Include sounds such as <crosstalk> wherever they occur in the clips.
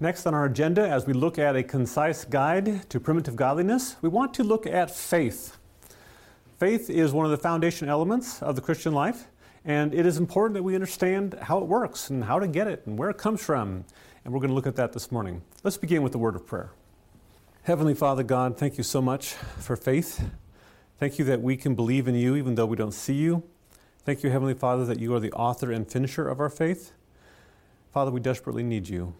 next on our agenda, as we look at a concise guide to primitive godliness, we want to look at faith. Faith is one of the foundation elements of the Christian life, and it is important that we understand how it works and how to get it and where it comes from. And we're going to look at that this morning. Let's begin with the word of prayer. Heavenly Father God, thank you so much for faith. Thank you that we can believe in you even though we don't see you. Thank you, Heavenly Father, that you are the author and finisher of our faith. Father, we desperately need you.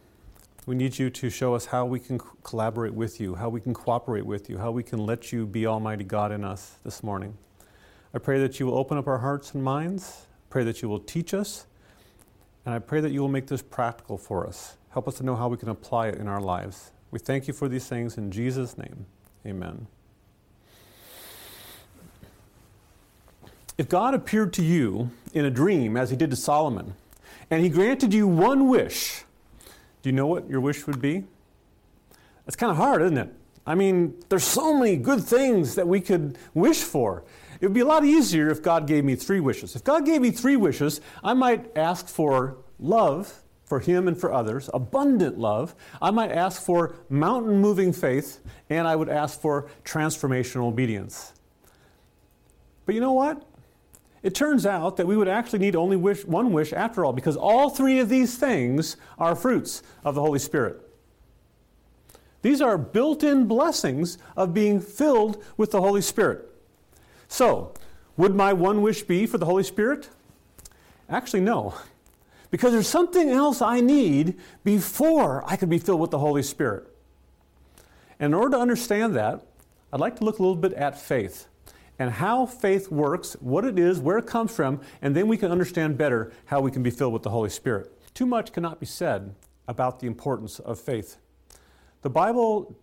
We need you to show us how we can collaborate with you, how we can cooperate with you, how we can let you be Almighty God in us this morning. I pray that you will open up our hearts and minds. Pray that you will teach us. And I pray that you will make this practical for us. Help us to know how we can apply it in our lives. We thank you for these things in Jesus' name. Amen. If God appeared to you in a dream, as he did to Solomon, and he granted you one wish, do you know what your wish would be? It's kind of hard, isn't it? I mean, there's so many good things that we could wish for. It would be a lot easier if God gave me three wishes. If God gave me three wishes, I might ask for love for Him and for others, abundant love. I might ask for mountain moving faith, and I would ask for transformational obedience. But you know what? It turns out that we would actually need only wish, one wish after all, because all three of these things are fruits of the Holy Spirit. These are built in blessings of being filled with the Holy Spirit. So, would my one wish be for the Holy Spirit? Actually, no. Because there's something else I need before I can be filled with the Holy Spirit. And in order to understand that, I'd like to look a little bit at faith and how faith works, what it is, where it comes from, and then we can understand better how we can be filled with the Holy Spirit. Too much cannot be said about the importance of faith. The Bible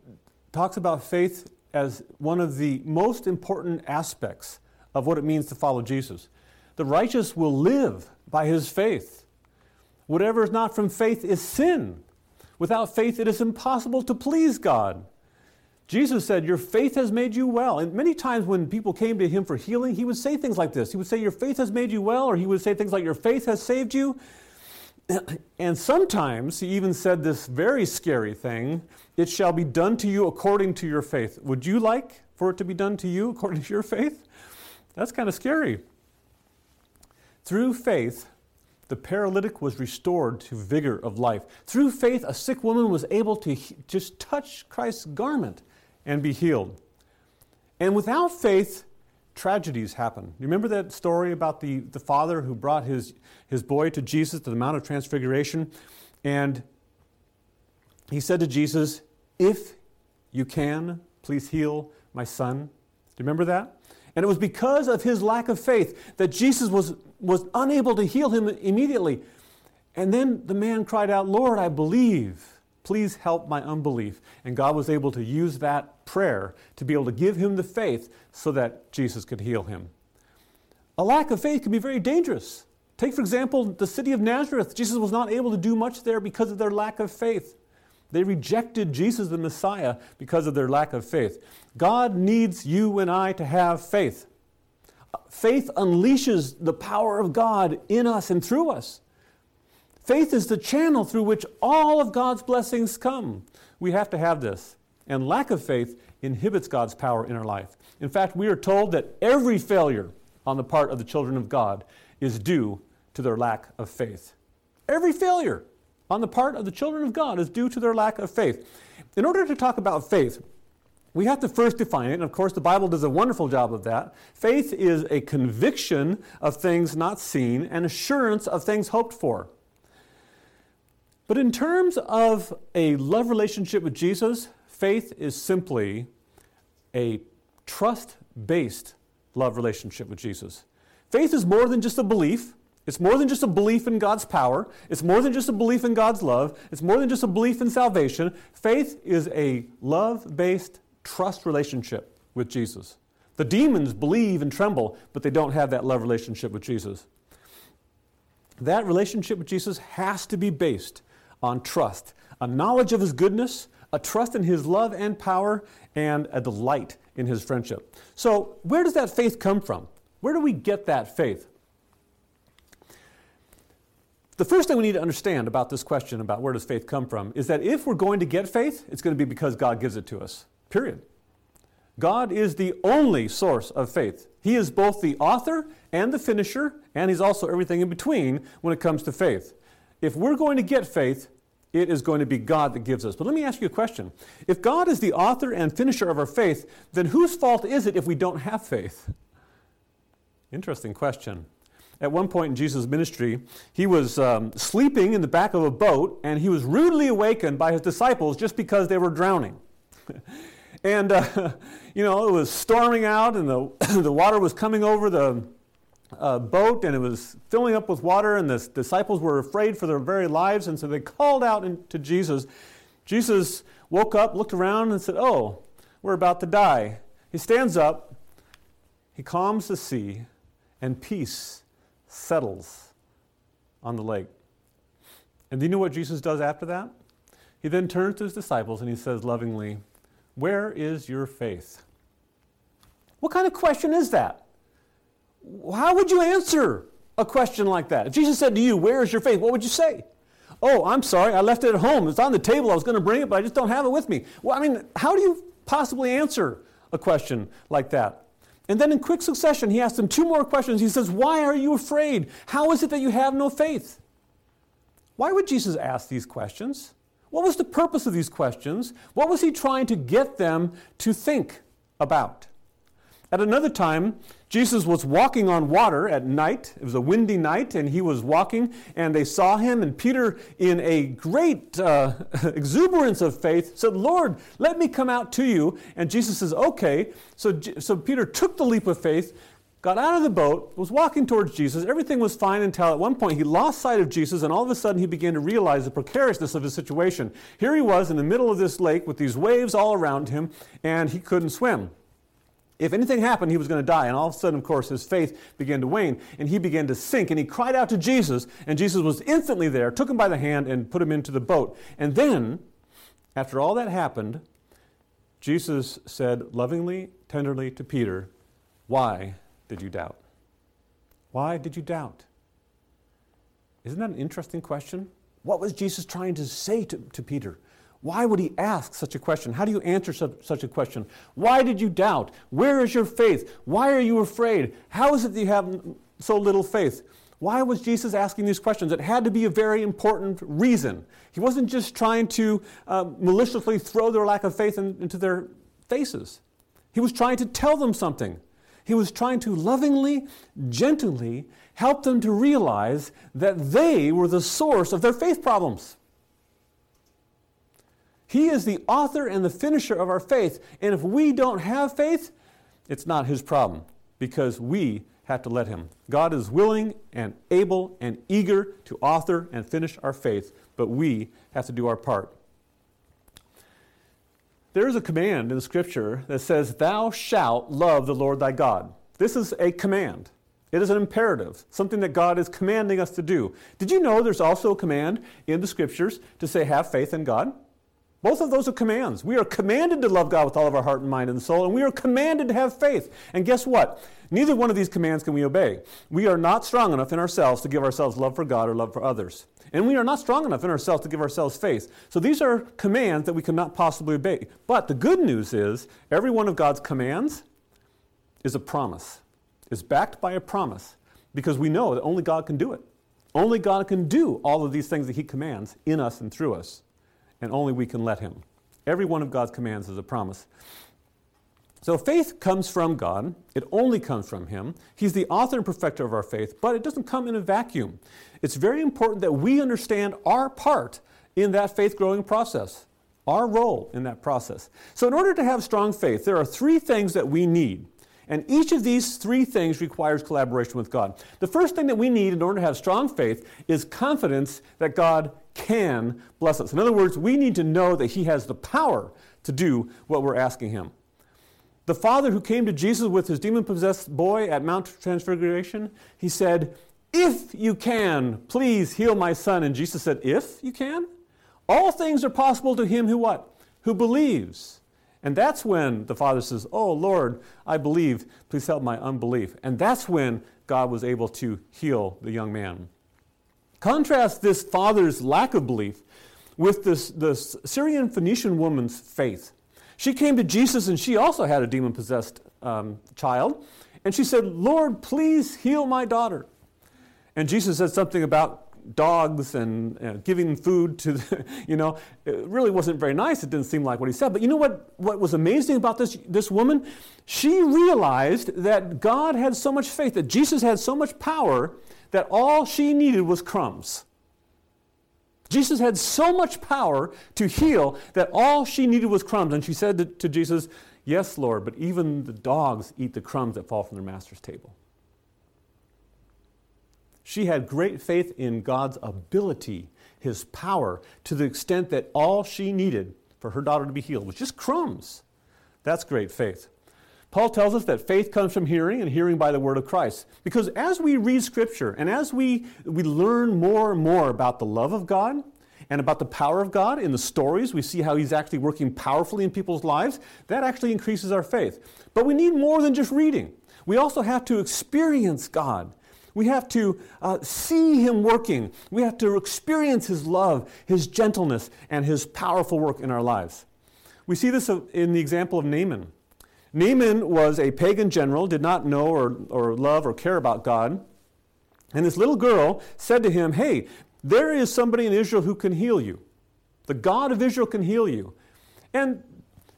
talks about faith as one of the most important aspects of what it means to follow Jesus. The righteous will live by his faith. Whatever is not from faith is sin. Without faith, it is impossible to please God. Jesus said, Your faith has made you well. And many times when people came to him for healing, he would say things like this. He would say, Your faith has made you well, or he would say things like, Your faith has saved you. <clears throat> And sometimes he even said this very scary thing It shall be done to you according to your faith. Would you like for it to be done to you according to your faith? That's kind of scary. Through faith, the paralytic was restored to vigor of life. Through faith, a sick woman was able to just touch Christ's garment and be healed. And without faith, tragedies happen. You remember that story about the, the father who brought his, his boy to Jesus to the Mount of Transfiguration? And he said to Jesus, If you can, please heal my son. Do you remember that? And it was because of his lack of faith that Jesus was, was unable to heal him immediately. And then the man cried out, Lord, I believe. Please help my unbelief. And God was able to use that prayer to be able to give him the faith so that Jesus could heal him. A lack of faith can be very dangerous. Take, for example, the city of Nazareth. Jesus was not able to do much there because of their lack of faith. They rejected Jesus the Messiah because of their lack of faith. God needs you and I to have faith. Faith unleashes the power of God in us and through us. Faith is the channel through which all of God's blessings come. We have to have this. And lack of faith inhibits God's power in our life. In fact, we are told that every failure on the part of the children of God is due to their lack of faith. Every failure on the part of the children of God is due to their lack of faith. In order to talk about faith, we have to first define it, and of course, the Bible does a wonderful job of that. Faith is a conviction of things not seen and assurance of things hoped for. But in terms of a love relationship with Jesus, faith is simply a trust based love relationship with Jesus. Faith is more than just a belief. It's more than just a belief in God's power. It's more than just a belief in God's love. It's more than just a belief in salvation. Faith is a love based trust relationship with Jesus. The demons believe and tremble, but they don't have that love relationship with Jesus. That relationship with Jesus has to be based on trust a knowledge of his goodness, a trust in his love and power, and a delight in his friendship. So, where does that faith come from? Where do we get that faith? the first thing we need to understand about this question about where does faith come from is that if we're going to get faith, it's going to be because God gives it to us. Period. God is the only source of faith. He is both the author and the finisher, and He's also everything in between when it comes to faith. If we're going to get faith, it is going to be God that gives us. But let me ask you a question. If God is the author and finisher of our faith, then whose fault is it if we don't have faith? Interesting question. At one point in Jesus' ministry, he was um, sleeping in the back of a boat and he was rudely awakened by his disciples just because they were drowning. <laughs> and, uh, <laughs> you know, it was storming out and the, <coughs> the water was coming over the uh, boat and it was filling up with water, and the disciples were afraid for their very lives, and so they called out to Jesus. Jesus woke up, looked around, and said, Oh, we're about to die. He stands up, he calms the sea, and peace settles on the lake. And do you know what Jesus does after that? He then turns to his disciples and he says lovingly, Where is your faith? What kind of question is that? How would you answer a question like that? If Jesus said to you, Where is your faith? What would you say? Oh, I'm sorry, I left it at home. It's on the table. I was going to bring it, but I just don't have it with me. Well, I mean, how do you possibly answer a question like that? And then in quick succession, he asks them two more questions. He says, Why are you afraid? How is it that you have no faith? Why would Jesus ask these questions? What was the purpose of these questions? What was he trying to get them to think about? At another time, Jesus was walking on water at night. It was a windy night, and he was walking, and they saw him. And Peter, in a great uh, <laughs> exuberance of faith, said, Lord, let me come out to you. And Jesus says, Okay. So, so Peter took the leap of faith, got out of the boat, was walking towards Jesus. Everything was fine until at one point he lost sight of Jesus, and all of a sudden he began to realize the precariousness of his situation. Here he was in the middle of this lake with these waves all around him, and he couldn't swim. If anything happened, he was going to die. And all of a sudden, of course, his faith began to wane and he began to sink. And he cried out to Jesus, and Jesus was instantly there, took him by the hand, and put him into the boat. And then, after all that happened, Jesus said lovingly, tenderly to Peter, Why did you doubt? Why did you doubt? Isn't that an interesting question? What was Jesus trying to say to, to Peter? Why would he ask such a question? How do you answer such a question? Why did you doubt? Where is your faith? Why are you afraid? How is it that you have so little faith? Why was Jesus asking these questions? It had to be a very important reason. He wasn't just trying to uh, maliciously throw their lack of faith in, into their faces, he was trying to tell them something. He was trying to lovingly, gently help them to realize that they were the source of their faith problems. He is the author and the finisher of our faith. And if we don't have faith, it's not his problem because we have to let him. God is willing and able and eager to author and finish our faith, but we have to do our part. There is a command in Scripture that says, Thou shalt love the Lord thy God. This is a command. It is an imperative, something that God is commanding us to do. Did you know there's also a command in the Scriptures to say, Have faith in God? Both of those are commands. We are commanded to love God with all of our heart and mind and soul, and we are commanded to have faith. And guess what? Neither one of these commands can we obey. We are not strong enough in ourselves to give ourselves love for God or love for others. And we are not strong enough in ourselves to give ourselves faith. So these are commands that we cannot possibly obey. But the good news is every one of God's commands is a promise, is backed by a promise, because we know that only God can do it. Only God can do all of these things that He commands in us and through us and only we can let Him. Every one of God's commands is a promise. So faith comes from God. It only comes from Him. He's the author and perfecter of our faith, but it doesn't come in a vacuum. It's very important that we understand our part in that faith growing process, our role in that process. So, in order to have strong faith, there are three things that we need. And each of these three things requires collaboration with God. The first thing that we need in order to have strong faith is confidence that God can bless us. In other words, we need to know that He has the power to do what we're asking Him. The father who came to Jesus with his demon possessed boy at Mount Transfiguration, he said, If you can, please heal my son. And Jesus said, If you can? All things are possible to him who what? Who believes. And that's when the father says, Oh Lord, I believe, please help my unbelief. And that's when God was able to heal the young man. Contrast this father's lack of belief with this, this Syrian Phoenician woman's faith. She came to Jesus and she also had a demon possessed um, child. And she said, Lord, please heal my daughter. And Jesus said something about dogs and giving food to, the, <laughs> you know, it really wasn't very nice. It didn't seem like what he said. But you know what, what was amazing about this, this woman? She realized that God had so much faith, that Jesus had so much power, that all she needed was crumbs. Jesus had so much power to heal that all she needed was crumbs. And she said to, to Jesus, Yes, Lord, but even the dogs eat the crumbs that fall from their master's table. She had great faith in God's ability, his power, to the extent that all she needed for her daughter to be healed was just crumbs. That's great faith. Paul tells us that faith comes from hearing and hearing by the word of Christ. Because as we read Scripture and as we, we learn more and more about the love of God and about the power of God in the stories, we see how He's actually working powerfully in people's lives, that actually increases our faith. But we need more than just reading. We also have to experience God we have to uh, see Him working. We have to experience His love, His gentleness, and His powerful work in our lives. We see this in the example of Naaman. Naaman was a pagan general, did not know or, or love or care about God. And this little girl said to him, Hey, there is somebody in Israel who can heal you. The God of Israel can heal you. And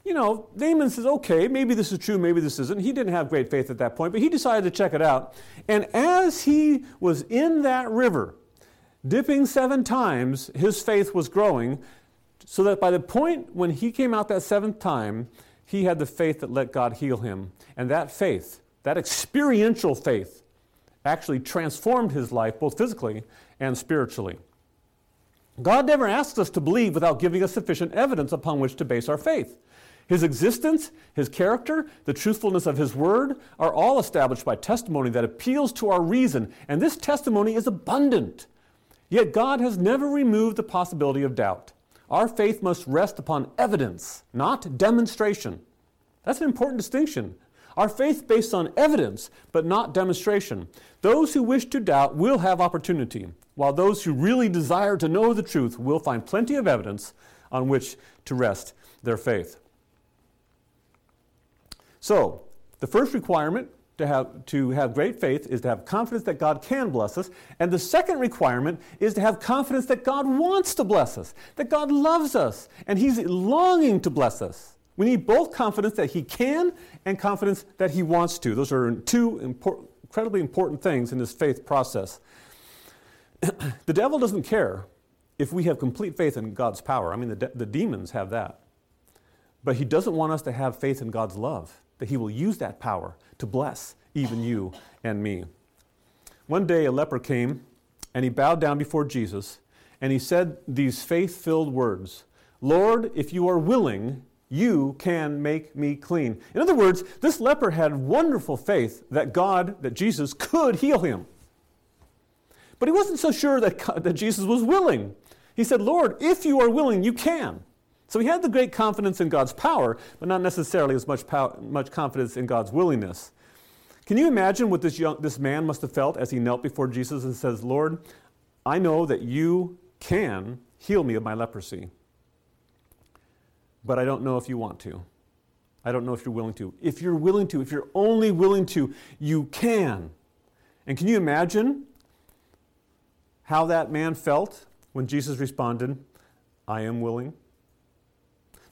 you know, Naaman says, okay, maybe this is true, maybe this isn't. He didn't have great faith at that point, but he decided to check it out. And as he was in that river, dipping seven times, his faith was growing, so that by the point when he came out that seventh time, he had the faith that let God heal him. And that faith, that experiential faith, actually transformed his life both physically and spiritually. God never asks us to believe without giving us sufficient evidence upon which to base our faith. His existence, his character, the truthfulness of his word are all established by testimony that appeals to our reason, and this testimony is abundant. Yet God has never removed the possibility of doubt. Our faith must rest upon evidence, not demonstration. That's an important distinction. Our faith based on evidence, but not demonstration. Those who wish to doubt will have opportunity, while those who really desire to know the truth will find plenty of evidence on which to rest their faith. So, the first requirement to have, to have great faith is to have confidence that God can bless us. And the second requirement is to have confidence that God wants to bless us, that God loves us, and He's longing to bless us. We need both confidence that He can and confidence that He wants to. Those are two incredibly important things in this faith process. <clears throat> the devil doesn't care if we have complete faith in God's power. I mean, the, de- the demons have that. But he doesn't want us to have faith in God's love that he will use that power to bless even you and me. One day, a leper came and he bowed down before Jesus and he said these faith filled words Lord, if you are willing, you can make me clean. In other words, this leper had wonderful faith that God, that Jesus could heal him. But he wasn't so sure that, that Jesus was willing. He said, Lord, if you are willing, you can. So he had the great confidence in God's power, but not necessarily as much, much confidence in God's willingness. Can you imagine what this, young, this man must have felt as he knelt before Jesus and says, Lord, I know that you can heal me of my leprosy, but I don't know if you want to. I don't know if you're willing to. If you're willing to, if you're only willing to, you can. And can you imagine how that man felt when Jesus responded, I am willing?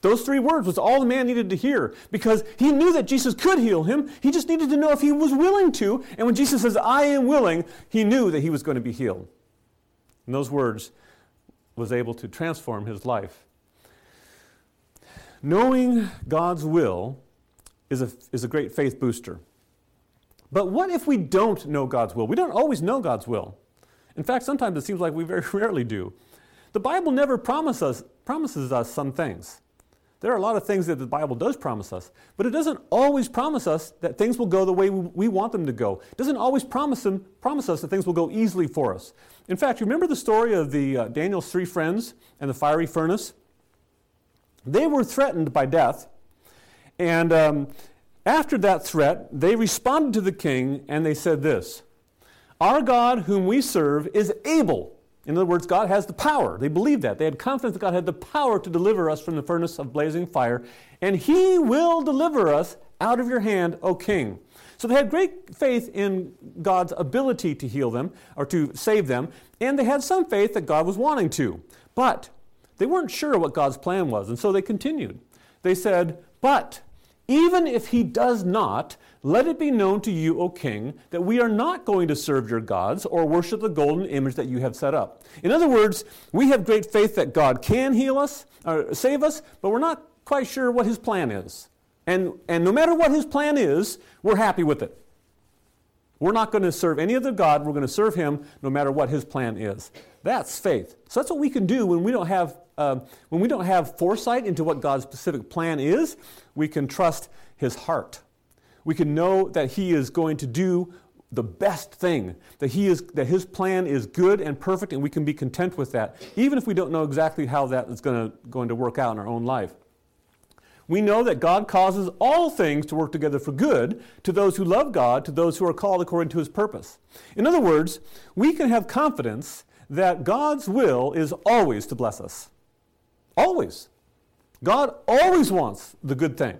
Those three words was all the man needed to hear because he knew that Jesus could heal him. He just needed to know if he was willing to. And when Jesus says, I am willing, he knew that he was going to be healed. And those words was able to transform his life. Knowing God's will is a, is a great faith booster. But what if we don't know God's will? We don't always know God's will. In fact, sometimes it seems like we very <laughs> rarely do. The Bible never promise us, promises us some things. There are a lot of things that the Bible does promise us, but it doesn't always promise us that things will go the way we want them to go. It doesn't always promise, them, promise us that things will go easily for us. In fact, you remember the story of the uh, Daniel's three friends and the fiery furnace? They were threatened by death, and um, after that threat, they responded to the king and they said this Our God, whom we serve, is able In other words, God has the power. They believed that. They had confidence that God had the power to deliver us from the furnace of blazing fire, and He will deliver us out of your hand, O King. So they had great faith in God's ability to heal them or to save them, and they had some faith that God was wanting to. But they weren't sure what God's plan was, and so they continued. They said, But even if he does not, let it be known to you, O king, that we are not going to serve your gods or worship the golden image that you have set up. In other words, we have great faith that God can heal us or save us, but we're not quite sure what his plan is. And, and no matter what his plan is, we're happy with it. We're not going to serve any other God. We're going to serve him no matter what his plan is. That's faith. So that's what we can do when we don't have, uh, when we don't have foresight into what God's specific plan is. We can trust his heart we can know that He is going to do the best thing, that, he is, that His plan is good and perfect, and we can be content with that, even if we don't know exactly how that is going to, going to work out in our own life. We know that God causes all things to work together for good to those who love God, to those who are called according to His purpose. In other words, we can have confidence that God's will is always to bless us. Always. God always wants the good thing.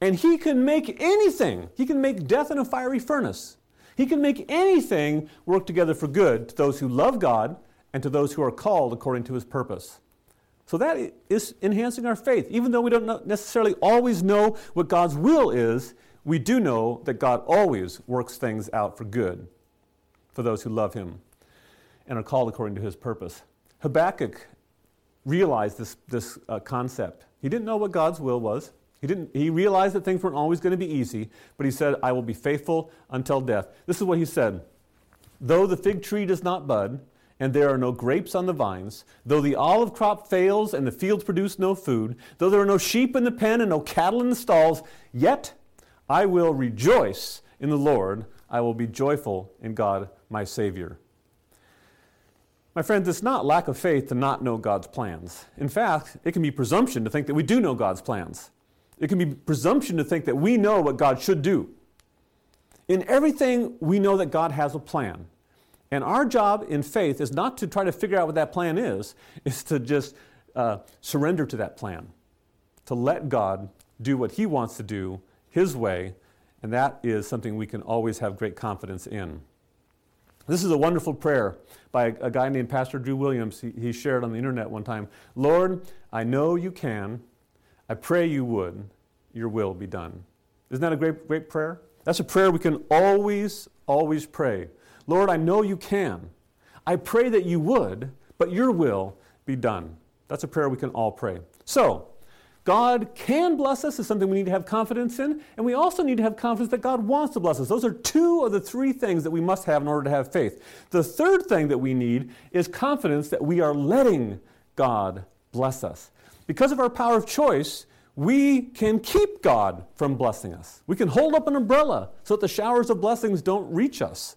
And he can make anything. He can make death in a fiery furnace. He can make anything work together for good to those who love God and to those who are called according to his purpose. So that is enhancing our faith. Even though we don't necessarily always know what God's will is, we do know that God always works things out for good for those who love him and are called according to his purpose. Habakkuk realized this, this uh, concept. He didn't know what God's will was. He, didn't, he realized that things weren't always going to be easy, but he said, I will be faithful until death. This is what he said Though the fig tree does not bud, and there are no grapes on the vines, though the olive crop fails and the fields produce no food, though there are no sheep in the pen and no cattle in the stalls, yet I will rejoice in the Lord. I will be joyful in God, my Savior. My friends, it's not lack of faith to not know God's plans. In fact, it can be presumption to think that we do know God's plans. It can be presumption to think that we know what God should do. In everything, we know that God has a plan. And our job in faith is not to try to figure out what that plan is, <laughs> is to just uh, surrender to that plan, to let God do what He wants to do His way, and that is something we can always have great confidence in. This is a wonderful prayer by a, guy named Pastor Drew Williams. He, he shared on the internet one time Lord, I know you can, I pray you would, your will be done. Isn't that a great, great prayer? That's a prayer we can always, always pray. Lord, I know you can. I pray that you would, but your will be done. That's a prayer we can all pray. So, God can bless us is something we need to have confidence in, and we also need to have confidence that God wants to bless us. Those are two of the three things that we must have in order to have faith. The third thing that we need is confidence that we are letting God bless us. Because of our power of choice, we can keep God from blessing us. We can hold up an umbrella so that the showers of blessings don't reach us.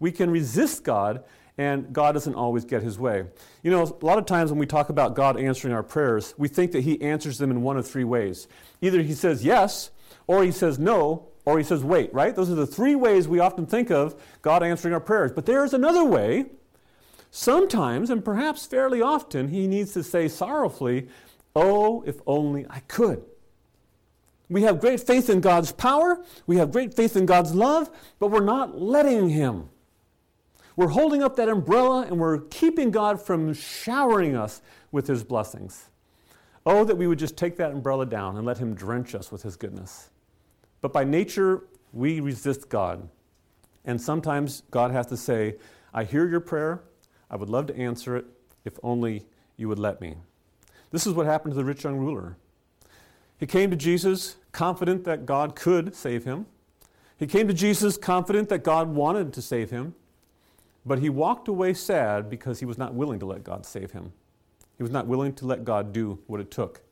We can resist God, and God doesn't always get his way. You know, a lot of times when we talk about God answering our prayers, we think that he answers them in one of three ways. Either he says yes, or he says no, or he says wait, right? Those are the three ways we often think of God answering our prayers. But there's another way. Sometimes, and perhaps fairly often, he needs to say sorrowfully, Oh, if only I could. We have great faith in God's power, we have great faith in God's love, but we're not letting Him. We're holding up that umbrella and we're keeping God from showering us with His blessings. Oh, that we would just take that umbrella down and let Him drench us with His goodness. But by nature, we resist God. And sometimes God has to say, I hear your prayer. I would love to answer it if only you would let me. This is what happened to the rich young ruler. He came to Jesus confident that God could save him. He came to Jesus confident that God wanted to save him, but he walked away sad because he was not willing to let God save him. He was not willing to let God do what it took.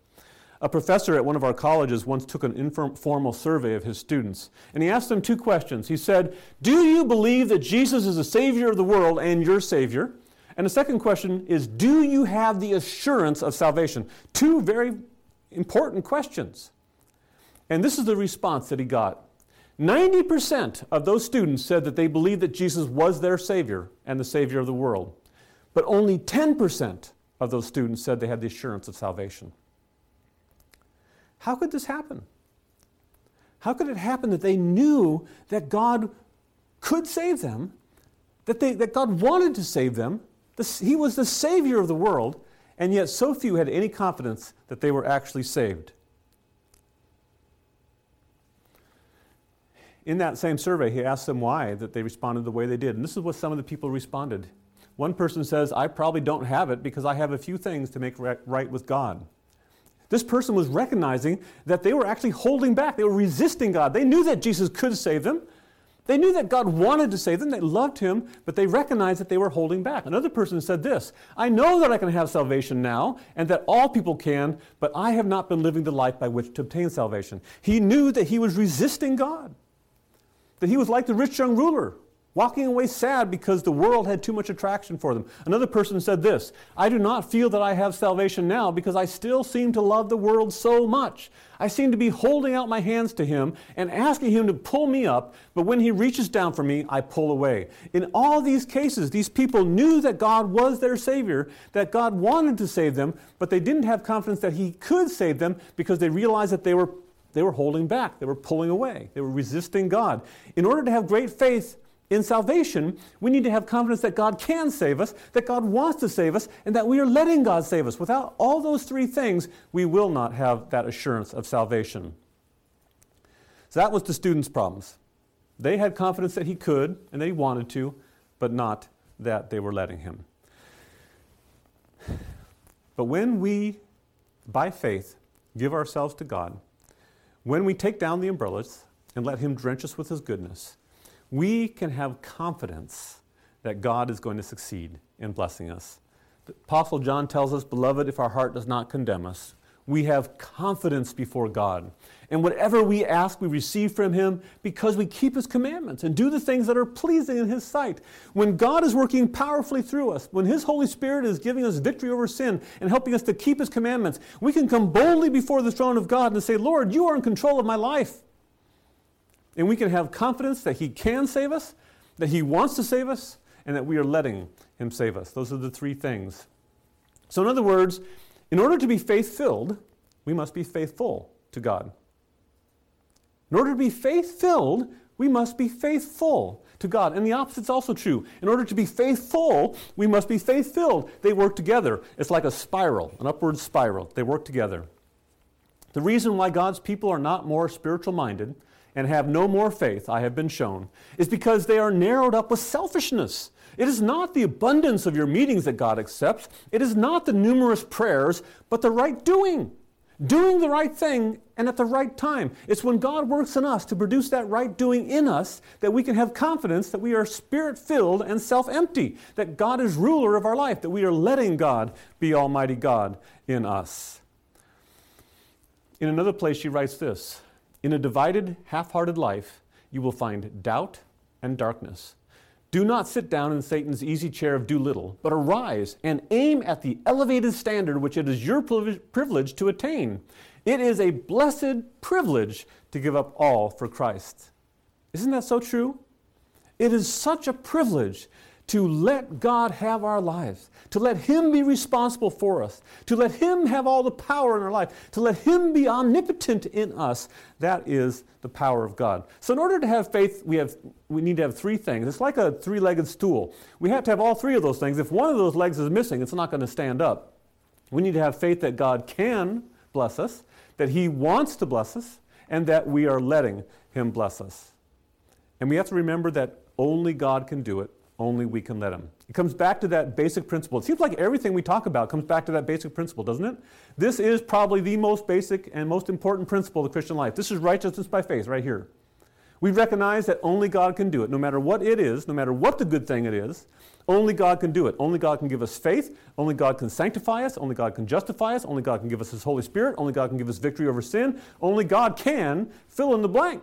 A professor at one of our colleges once took an informal survey of his students, and he asked them two questions. He said, Do you believe that Jesus is the Savior of the world and your Savior? And the second question is Do you have the assurance of salvation? Two very important questions. And this is the response that he got 90% of those students said that they believed that Jesus was their Savior and the Savior of the world. but only 10% of those students said they had the assurance of salvation. How could this happen? How could it happen that they knew that God could save them, that, they, that God wanted to save them, he was the Savior of the world, and yet so few had any confidence that they were actually saved? In that same survey, he asked them why that they responded the way they did. And this is what some of the people responded. One person says, I probably don't have it because I have a few things to make right with God. This person was recognizing that they were actually holding back. They were resisting God. They knew that Jesus could save them. They knew that God wanted to save them. They loved Him, but they recognized that they were holding back. Another person said this I know that I can have salvation now and that all people can, but I have not been living the life by which to obtain salvation. He knew that he was resisting God, that he was like the rich young ruler walking away sad because the world had too much attraction for them. Another person said this I do not feel that I have salvation now because I still seem to love the world so much. I seem to be holding out my hands to Him and asking Him to pull me up, but when He reaches down for me, I pull away. In all these cases, these people knew that God was their Savior, that God wanted to save them, but they didn't have confidence that He could save them because they realized that they were. They were holding back. They were pulling away. They were resisting God. In order to have great faith, in salvation, we need to have confidence that God can save us, that God wants to save us, and that we are letting God save us. Without all those three things, we will not have that assurance of salvation. So that was the students' problems. They had confidence that he could and that he wanted to, but not that they were letting him. But when we, by faith, give ourselves to God, when we take down the umbrellas and let him drench us with his goodness, we can have confidence that God is going to succeed in blessing us. The Apostle John tells us, Beloved, if our heart does not condemn us, we have confidence before God. And whatever we ask, we receive from Him because we keep His commandments and do the things that are pleasing in His sight. When God is working powerfully through us, when His Holy Spirit is giving us victory over sin and helping us to keep His commandments, we can come boldly before the throne of God and say, Lord, you are in control of my life. And we can have confidence that He can save us, that He wants to save us, and that we are letting Him save us. Those are the three things. So, in other words, in order to be faith filled, we must be faithful to God. In order to be faith filled, we must be faithful to God. And the opposite is also true. In order to be faithful, we must be faith filled. They work together. It's like a spiral, an upward spiral. They work together. The reason why God's people are not more spiritual minded and have no more faith, I have been shown, is because they are narrowed up with selfishness. It is not the abundance of your meetings that God accepts, it is not the numerous prayers, but the right doing. Doing the right thing and at the right time. It's when God works in us to produce that right doing in us that we can have confidence that we are spirit filled and self empty, that God is ruler of our life, that we are letting God be Almighty God in us. In another place, she writes this in a divided, half hearted life, you will find doubt and darkness. Do not sit down in Satan's easy chair of do little, but arise and aim at the elevated standard which it is your privilege to attain. It is a blessed privilege to give up all for Christ. Isn't that so true? It is such a privilege to let God have our lives, to let Him be responsible for us, to let Him have all the power in our life, to let Him be omnipotent in us. That is the power of God. So, in order to have faith, we, have, we need to have three things. It's like a three legged stool. We have to have all three of those things. If one of those legs is missing, it's not going to stand up. We need to have faith that God can bless us, that He wants to bless us, and that we are letting Him bless us. And we have to remember that only God can do it only we can let him. It comes back to that basic principle. It seems like everything we talk about comes back to that basic principle, doesn't it? This is probably the most basic and most important principle of the Christian life. This is righteousness by faith right here. We recognize that only God can do it, no matter what it is, no matter what the good thing it is. Only God can do it. Only God can give us faith. Only God can sanctify us. Only God can justify us. Only God can give us His Holy Spirit. Only God can give us victory over sin. Only God can fill in the blank.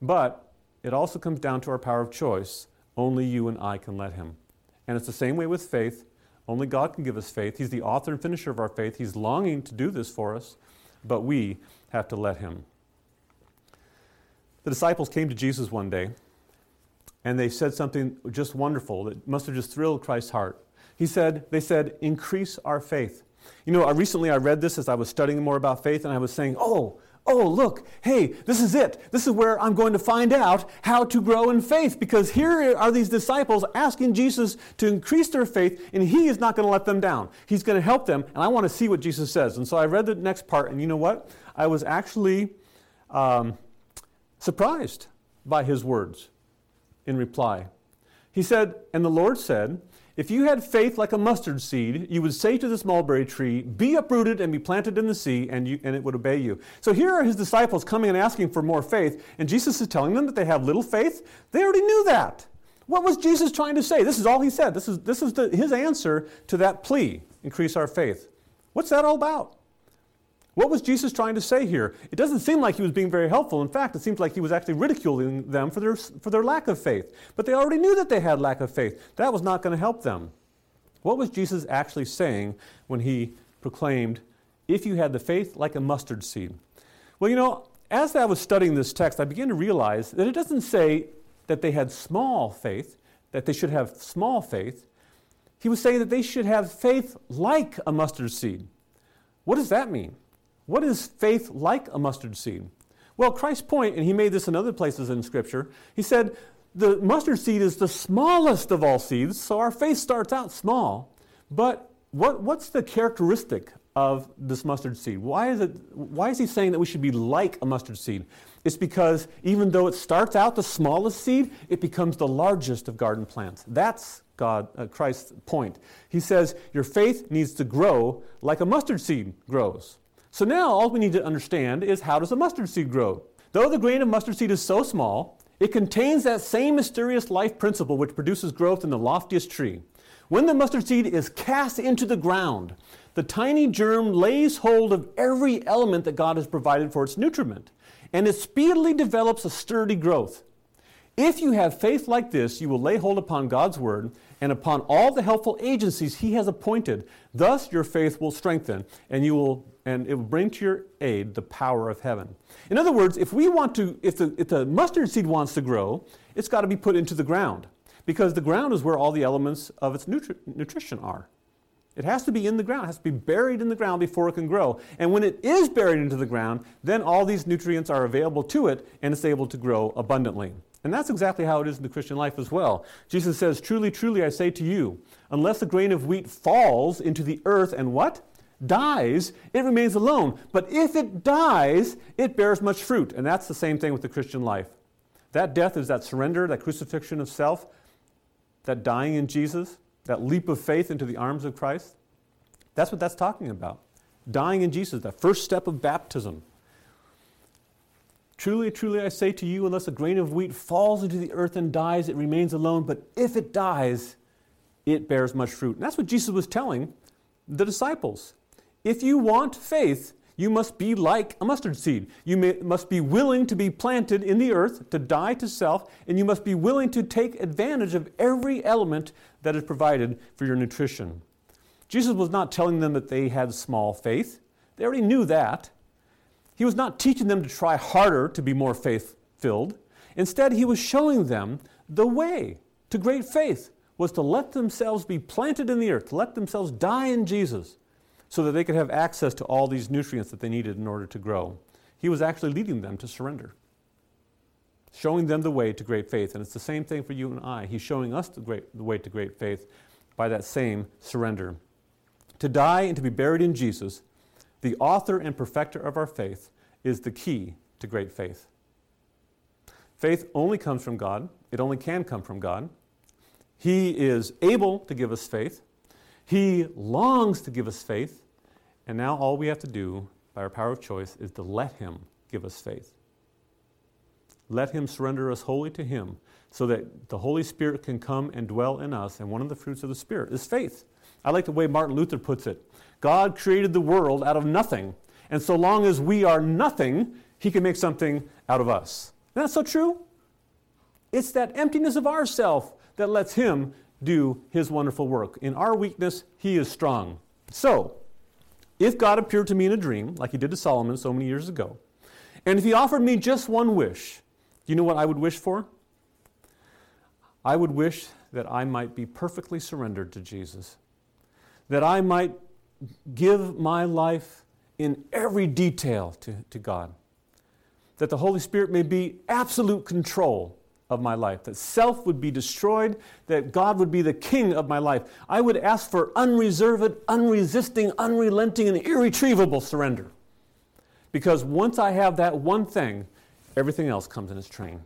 But it also comes down to our power of choice only you and I can let Him. And it's the same way with faith. Only God can give us faith. He's the author and finisher of our faith. He's longing to do this for us, but we have to let Him. The disciples came to Jesus one day and they said something just wonderful that must have just thrilled Christ's heart. He said, they said, increase our faith. You know, I recently I read this as I was studying more about faith, and I was saying, oh, oh, look, hey, this is it. This is where I'm going to find out how to grow in faith because here are these disciples asking Jesus to increase their faith, and He is not going to let them down. He's going to help them, and I want to see what Jesus says. And so I read the next part, and you know what? I was actually um, surprised by His words in reply. He said, And the Lord said, if you had faith like a mustard seed, you would say to this mulberry tree, Be uprooted and be planted in the sea, and, you, and it would obey you. So here are his disciples coming and asking for more faith, and Jesus is telling them that they have little faith. They already knew that. What was Jesus trying to say? This is all he said. This is, this is the, his answer to that plea increase our faith. What's that all about? What was Jesus trying to say here? It doesn't seem like he was being very helpful. In fact, it seems like he was actually ridiculing them for their, for their lack of faith. But they already knew that they had lack of faith. That was not going to help them. What was Jesus actually saying when he proclaimed, If you had the faith like a mustard seed? Well, you know, as I was studying this text, I began to realize that it doesn't say that they had small faith, that they should have small faith. He was saying that they should have faith like a mustard seed. What does that mean? What is faith like a mustard seed? Well, Christ's point, and he made this in other places in Scripture, he said the mustard seed is the smallest of all seeds, so our faith starts out small. But what, what's the characteristic of this mustard seed? Why is, it, why is he saying that we should be like a mustard seed? It's because even though it starts out the smallest seed, it becomes the largest of garden plants. That's God, uh, Christ's point. He says your faith needs to grow like a mustard seed grows. So now all we need to understand is how does a mustard seed grow? Though the grain of mustard seed is so small, it contains that same mysterious life principle which produces growth in the loftiest tree. When the mustard seed is cast into the ground, the tiny germ lays hold of every element that God has provided for its nutriment, and it speedily develops a sturdy growth. If you have faith like this, you will lay hold upon God's word and upon all the helpful agencies he has appointed. Thus your faith will strengthen, and you will and it will bring to your aid the power of heaven. In other words, if we want to, if the, if the mustard seed wants to grow, it's got to be put into the ground because the ground is where all the elements of its nutri- nutrition are. It has to be in the ground, it has to be buried in the ground before it can grow. And when it is buried into the ground, then all these nutrients are available to it and it's able to grow abundantly. And that's exactly how it is in the Christian life as well. Jesus says, Truly, truly, I say to you, unless a grain of wheat falls into the earth and what? dies, it remains alone. But if it dies, it bears much fruit. And that's the same thing with the Christian life. That death is that surrender, that crucifixion of self, that dying in Jesus, that leap of faith into the arms of Christ. That's what that's talking about. Dying in Jesus, that first step of baptism. Truly, truly, I say to you, unless a grain of wheat falls into the earth and dies, it remains alone. But if it dies, it bears much fruit. And that's what Jesus was telling the disciples. If you want faith, you must be like a mustard seed. You may, must be willing to be planted in the earth, to die to self, and you must be willing to take advantage of every element that is provided for your nutrition. Jesus was not telling them that they had small faith, they already knew that. He was not teaching them to try harder to be more faith filled. Instead, he was showing them the way to great faith was to let themselves be planted in the earth, to let themselves die in Jesus so that they could have access to all these nutrients that they needed in order to grow. He was actually leading them to surrender, showing them the way to great faith. And it's the same thing for you and I. He's showing us the, great, the way to great faith by that same surrender. To die and to be buried in Jesus, the author and perfecter of our faith, is the key to great faith. Faith only comes from God, it only can come from God. He is able to give us faith. He longs to give us faith. And now all we have to do by our power of choice is to let Him give us faith. Let Him surrender us wholly to Him so that the Holy Spirit can come and dwell in us. And one of the fruits of the Spirit is faith. I like the way Martin Luther puts it God created the world out of nothing. And so long as we are nothing, He can make something out of us. Isn't that so true? It's that emptiness of ourself that lets Him do His wonderful work. In our weakness, He is strong. So, if God appeared to me in a dream, like he did to Solomon so many years ago, and if he offered me just one wish, do you know what I would wish for? I would wish that I might be perfectly surrendered to Jesus, that I might give my life in every detail to, to God, that the Holy Spirit may be absolute control of my life, that self would be destroyed, that God would be the king of my life. I would ask for unreserved, unresisting, unrelenting, and irretrievable surrender. Because once I have that one thing, everything else comes in its train.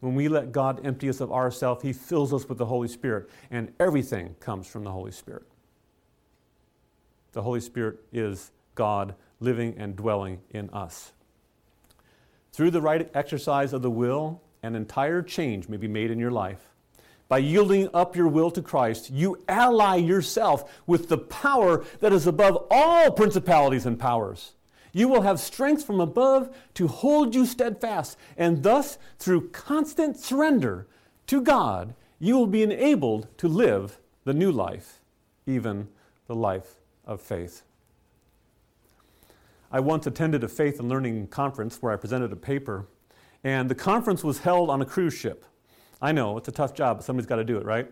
When we let God empty us of ourself, He fills us with the Holy Spirit, and everything comes from the Holy Spirit. The Holy Spirit is God living and dwelling in us. Through the right exercise of the will, an entire change may be made in your life. By yielding up your will to Christ, you ally yourself with the power that is above all principalities and powers. You will have strength from above to hold you steadfast, and thus, through constant surrender to God, you will be enabled to live the new life, even the life of faith. I once attended a faith and learning conference where I presented a paper, and the conference was held on a cruise ship. I know, it's a tough job, but somebody's got to do it, right?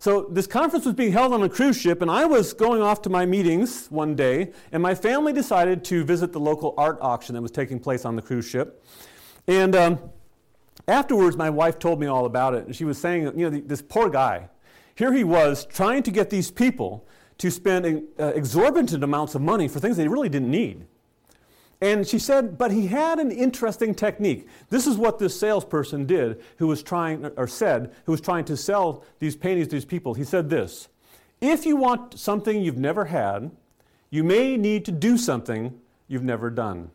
So this conference was being held on a cruise ship, and I was going off to my meetings one day, and my family decided to visit the local art auction that was taking place on the cruise ship. And um, afterwards, my wife told me all about it, and she was saying, you know, this poor guy, here he was trying to get these people to spend uh, exorbitant amounts of money for things they really didn't need. And she said, but he had an interesting technique. This is what this salesperson did who was trying, or said, who was trying to sell these paintings to these people. He said this If you want something you've never had, you may need to do something you've never done.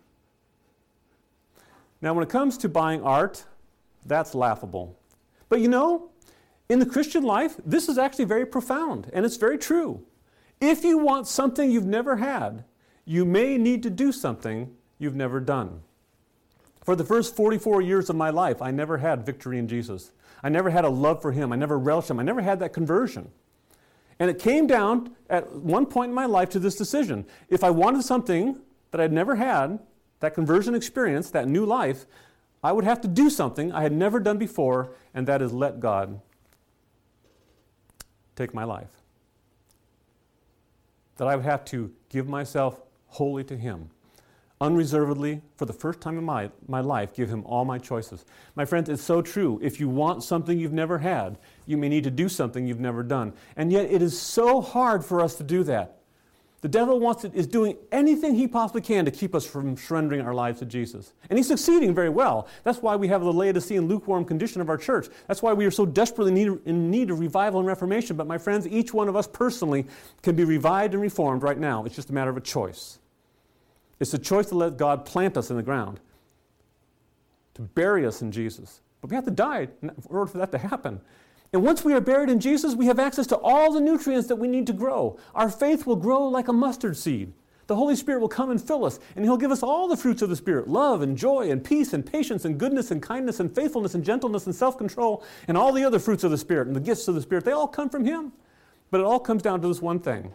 Now, when it comes to buying art, that's laughable. But you know, in the Christian life, this is actually very profound, and it's very true. If you want something you've never had, you may need to do something you've never done. For the first 44 years of my life, I never had victory in Jesus. I never had a love for Him. I never relished Him. I never had that conversion. And it came down at one point in my life to this decision. If I wanted something that I'd never had, that conversion experience, that new life, I would have to do something I had never done before, and that is let God take my life. That I would have to give myself wholly to Him. Unreservedly, for the first time in my, my life, give Him all my choices. My friends, it's so true. If you want something you've never had, you may need to do something you've never done. And yet, it is so hard for us to do that. The devil wants to, is doing anything he possibly can to keep us from surrendering our lives to Jesus. And he's succeeding very well. That's why we have the Laodicean lukewarm condition of our church. That's why we are so desperately need, in need of revival and reformation. But my friends, each one of us personally can be revived and reformed right now. It's just a matter of a choice. It's a choice to let God plant us in the ground, to bury us in Jesus. But we have to die in order for that to happen. And once we are buried in Jesus, we have access to all the nutrients that we need to grow. Our faith will grow like a mustard seed. The Holy Spirit will come and fill us, and He'll give us all the fruits of the Spirit love and joy and peace and patience and goodness and kindness and faithfulness and gentleness and self control and all the other fruits of the Spirit and the gifts of the Spirit. They all come from Him. But it all comes down to this one thing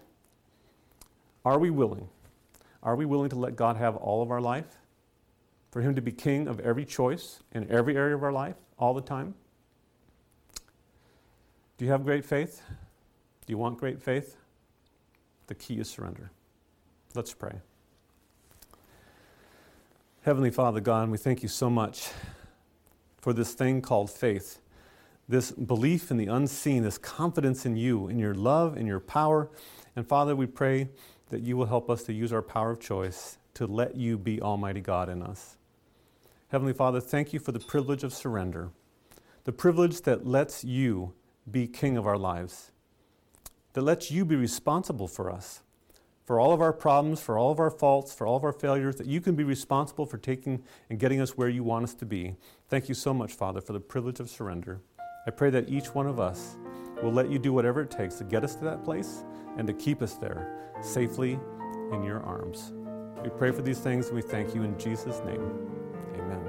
Are we willing? Are we willing to let God have all of our life? For Him to be king of every choice in every area of our life all the time? Do you have great faith? Do you want great faith? The key is surrender. Let's pray. Heavenly Father God, we thank you so much for this thing called faith, this belief in the unseen, this confidence in you, in your love, in your power. And Father, we pray that you will help us to use our power of choice to let you be Almighty God in us. Heavenly Father, thank you for the privilege of surrender, the privilege that lets you be king of our lives, that lets you be responsible for us, for all of our problems, for all of our faults, for all of our failures, that you can be responsible for taking and getting us where you want us to be. Thank you so much, Father, for the privilege of surrender. I pray that each one of us will let you do whatever it takes to get us to that place and to keep us there safely in your arms. We pray for these things and we thank you in Jesus' name. Amen.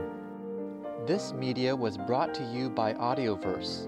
This media was brought to you by Audioverse